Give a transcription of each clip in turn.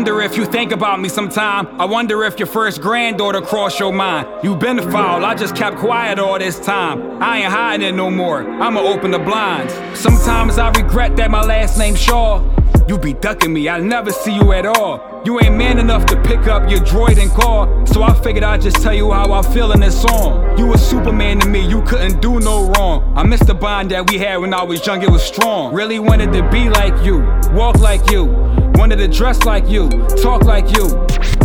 wonder if you think about me sometime. I wonder if your first granddaughter crossed your mind. You been foul, I just kept quiet all this time. I ain't hiding it no more, I'ma open the blinds. Sometimes I regret that my last name Shaw. You be ducking me, I never see you at all. You ain't man enough to pick up your droid and call. So I figured I'd just tell you how I feel in this song. You was Superman to me, you couldn't do no wrong. I miss the bond that we had when I was young, it was strong. Really wanted to be like you, walk like you. Wanted to dress like you, talk like you.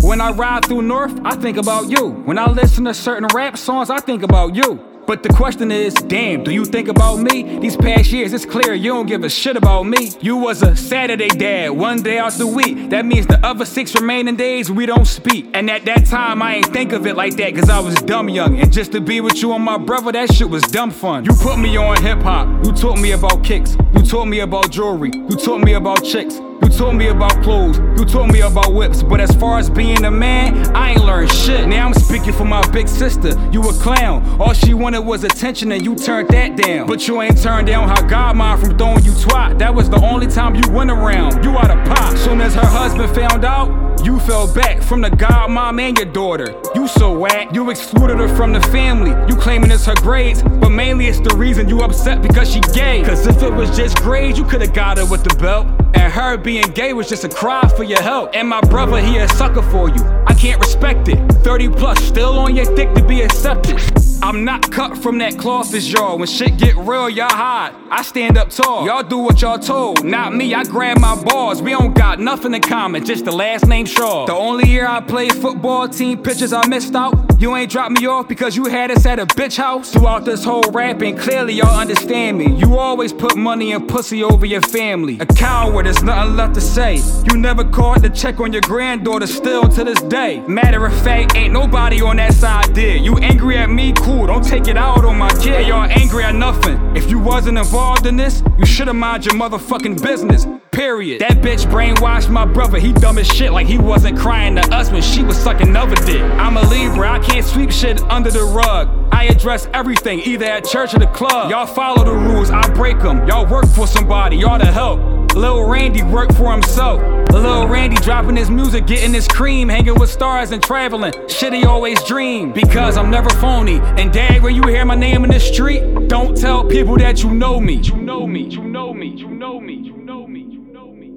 When I ride through North, I think about you. When I listen to certain rap songs, I think about you. But the question is, damn, do you think about me? These past years, it's clear you don't give a shit about me. You was a Saturday dad, one day out the week. That means the other six remaining days we don't speak. And at that time, I ain't think of it like that, cause I was dumb young. And just to be with you and my brother, that shit was dumb fun. You put me on hip hop, you taught me about kicks, you taught me about jewelry, you taught me about chicks. You told me about clothes, you told me about whips, but as far as being a man, I ain't learned shit. Now I'm speaking for my big sister, you a clown. All she wanted was attention and you turned that down. But you ain't turned down her godmom from throwing you twat. That was the only time you went around. You out of pop. Soon as her husband found out, you fell back from the godmom and your daughter. You so whack, you excluded her from the family. You claiming it's her grades, but mainly it's the reason you upset because she gay. Cause if it was just grades, you could've got her with the belt. And her being gay was just a cry for your help. And my brother, he a sucker for you. I can't respect it. 30 plus, still on your dick to be accepted. I'm not cut from that cloth as y'all. When shit get real, y'all hide. I stand up tall. Y'all do what y'all told. Not me, I grab my balls. We don't got nothing in common, just the last name Shaw. The only year I played football, team pictures I missed out. You ain't dropped me off because you had us at a bitch house. Throughout this whole rapping, clearly y'all understand me. You always put money and pussy over your family. A coward, there's nothing left to say. You never called to check on your granddaughter still to this day. Matter of fact, ain't nobody on that side did. You angry at me? Cool, don't take it out on my kid. Y'all angry at nothing. If you wasn't involved in this, you should've mind your motherfucking business. Period. That bitch brainwashed my brother. He dumb as shit like he wasn't crying to us when she was sucking another dick. I'm a Libra, I can't sweep shit under the rug. I address everything, either at church or the club. Y'all follow the rules, I break them. Y'all work for somebody, y'all to help. Lil Randy worked for himself. Lil Randy dropping his music, getting his cream, hanging with stars and traveling. Shit he always dreamed. Because I'm never phony. And dad, when you hear my name in the street, don't tell people that you know me. You know me, you know me, you know me, you know me, you know me.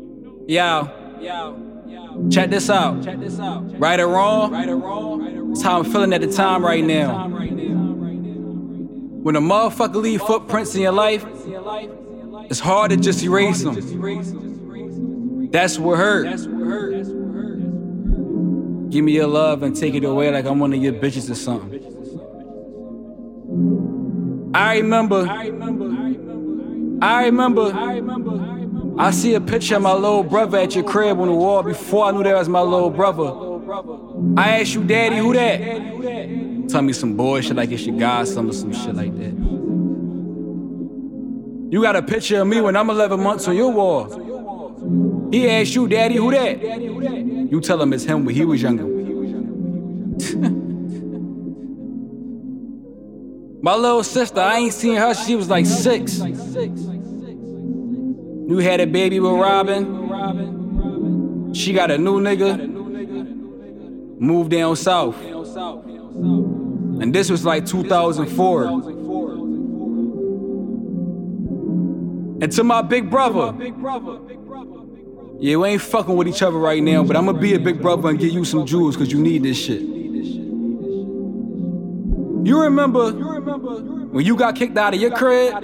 Yo, yo, check this out. Check this out. Right or wrong? Right or wrong? It's how I'm feeling at the time right now. When a motherfucker leave footprints in your life, it's hard to just erase them. That's what hurt. Give me your love and take it away like I'm one of your bitches or something. I remember. I remember. I see a picture of my little brother at your crib on the wall before I knew that was my little brother. I asked you, Daddy, who that? Tell me some bullshit like it's your godson or some shit like that. You got a picture of me when I'm 11 months on your wall. He asked you, Daddy, who that? You tell him it's him when he was younger. My little sister, I ain't seen her, she was like six. You had a baby with Robin. She got a new nigga. Moved down south. And this was like 2004. And to my big brother. Yeah, we ain't fucking with each other right now, but I'ma be a big brother and give you some jewels cause you need this shit. You remember when you got kicked out of your crib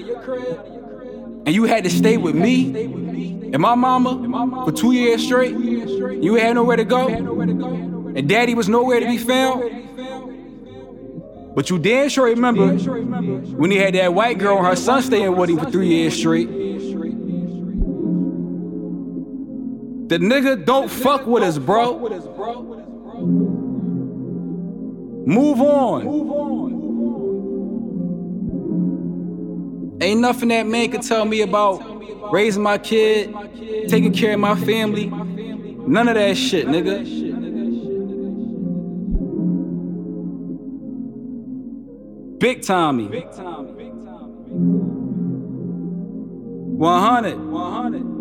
and you had to stay with me and my mama for two years straight? You had nowhere to go? And daddy was nowhere to be found? But you damn sure remember when he had that white girl and her son staying with him for three years straight. The nigga don't fuck with us, bro. Move on. Ain't nothing that man could tell me about raising my kid, taking care of my family. None of that shit, nigga. Big Tommy. 100. 100.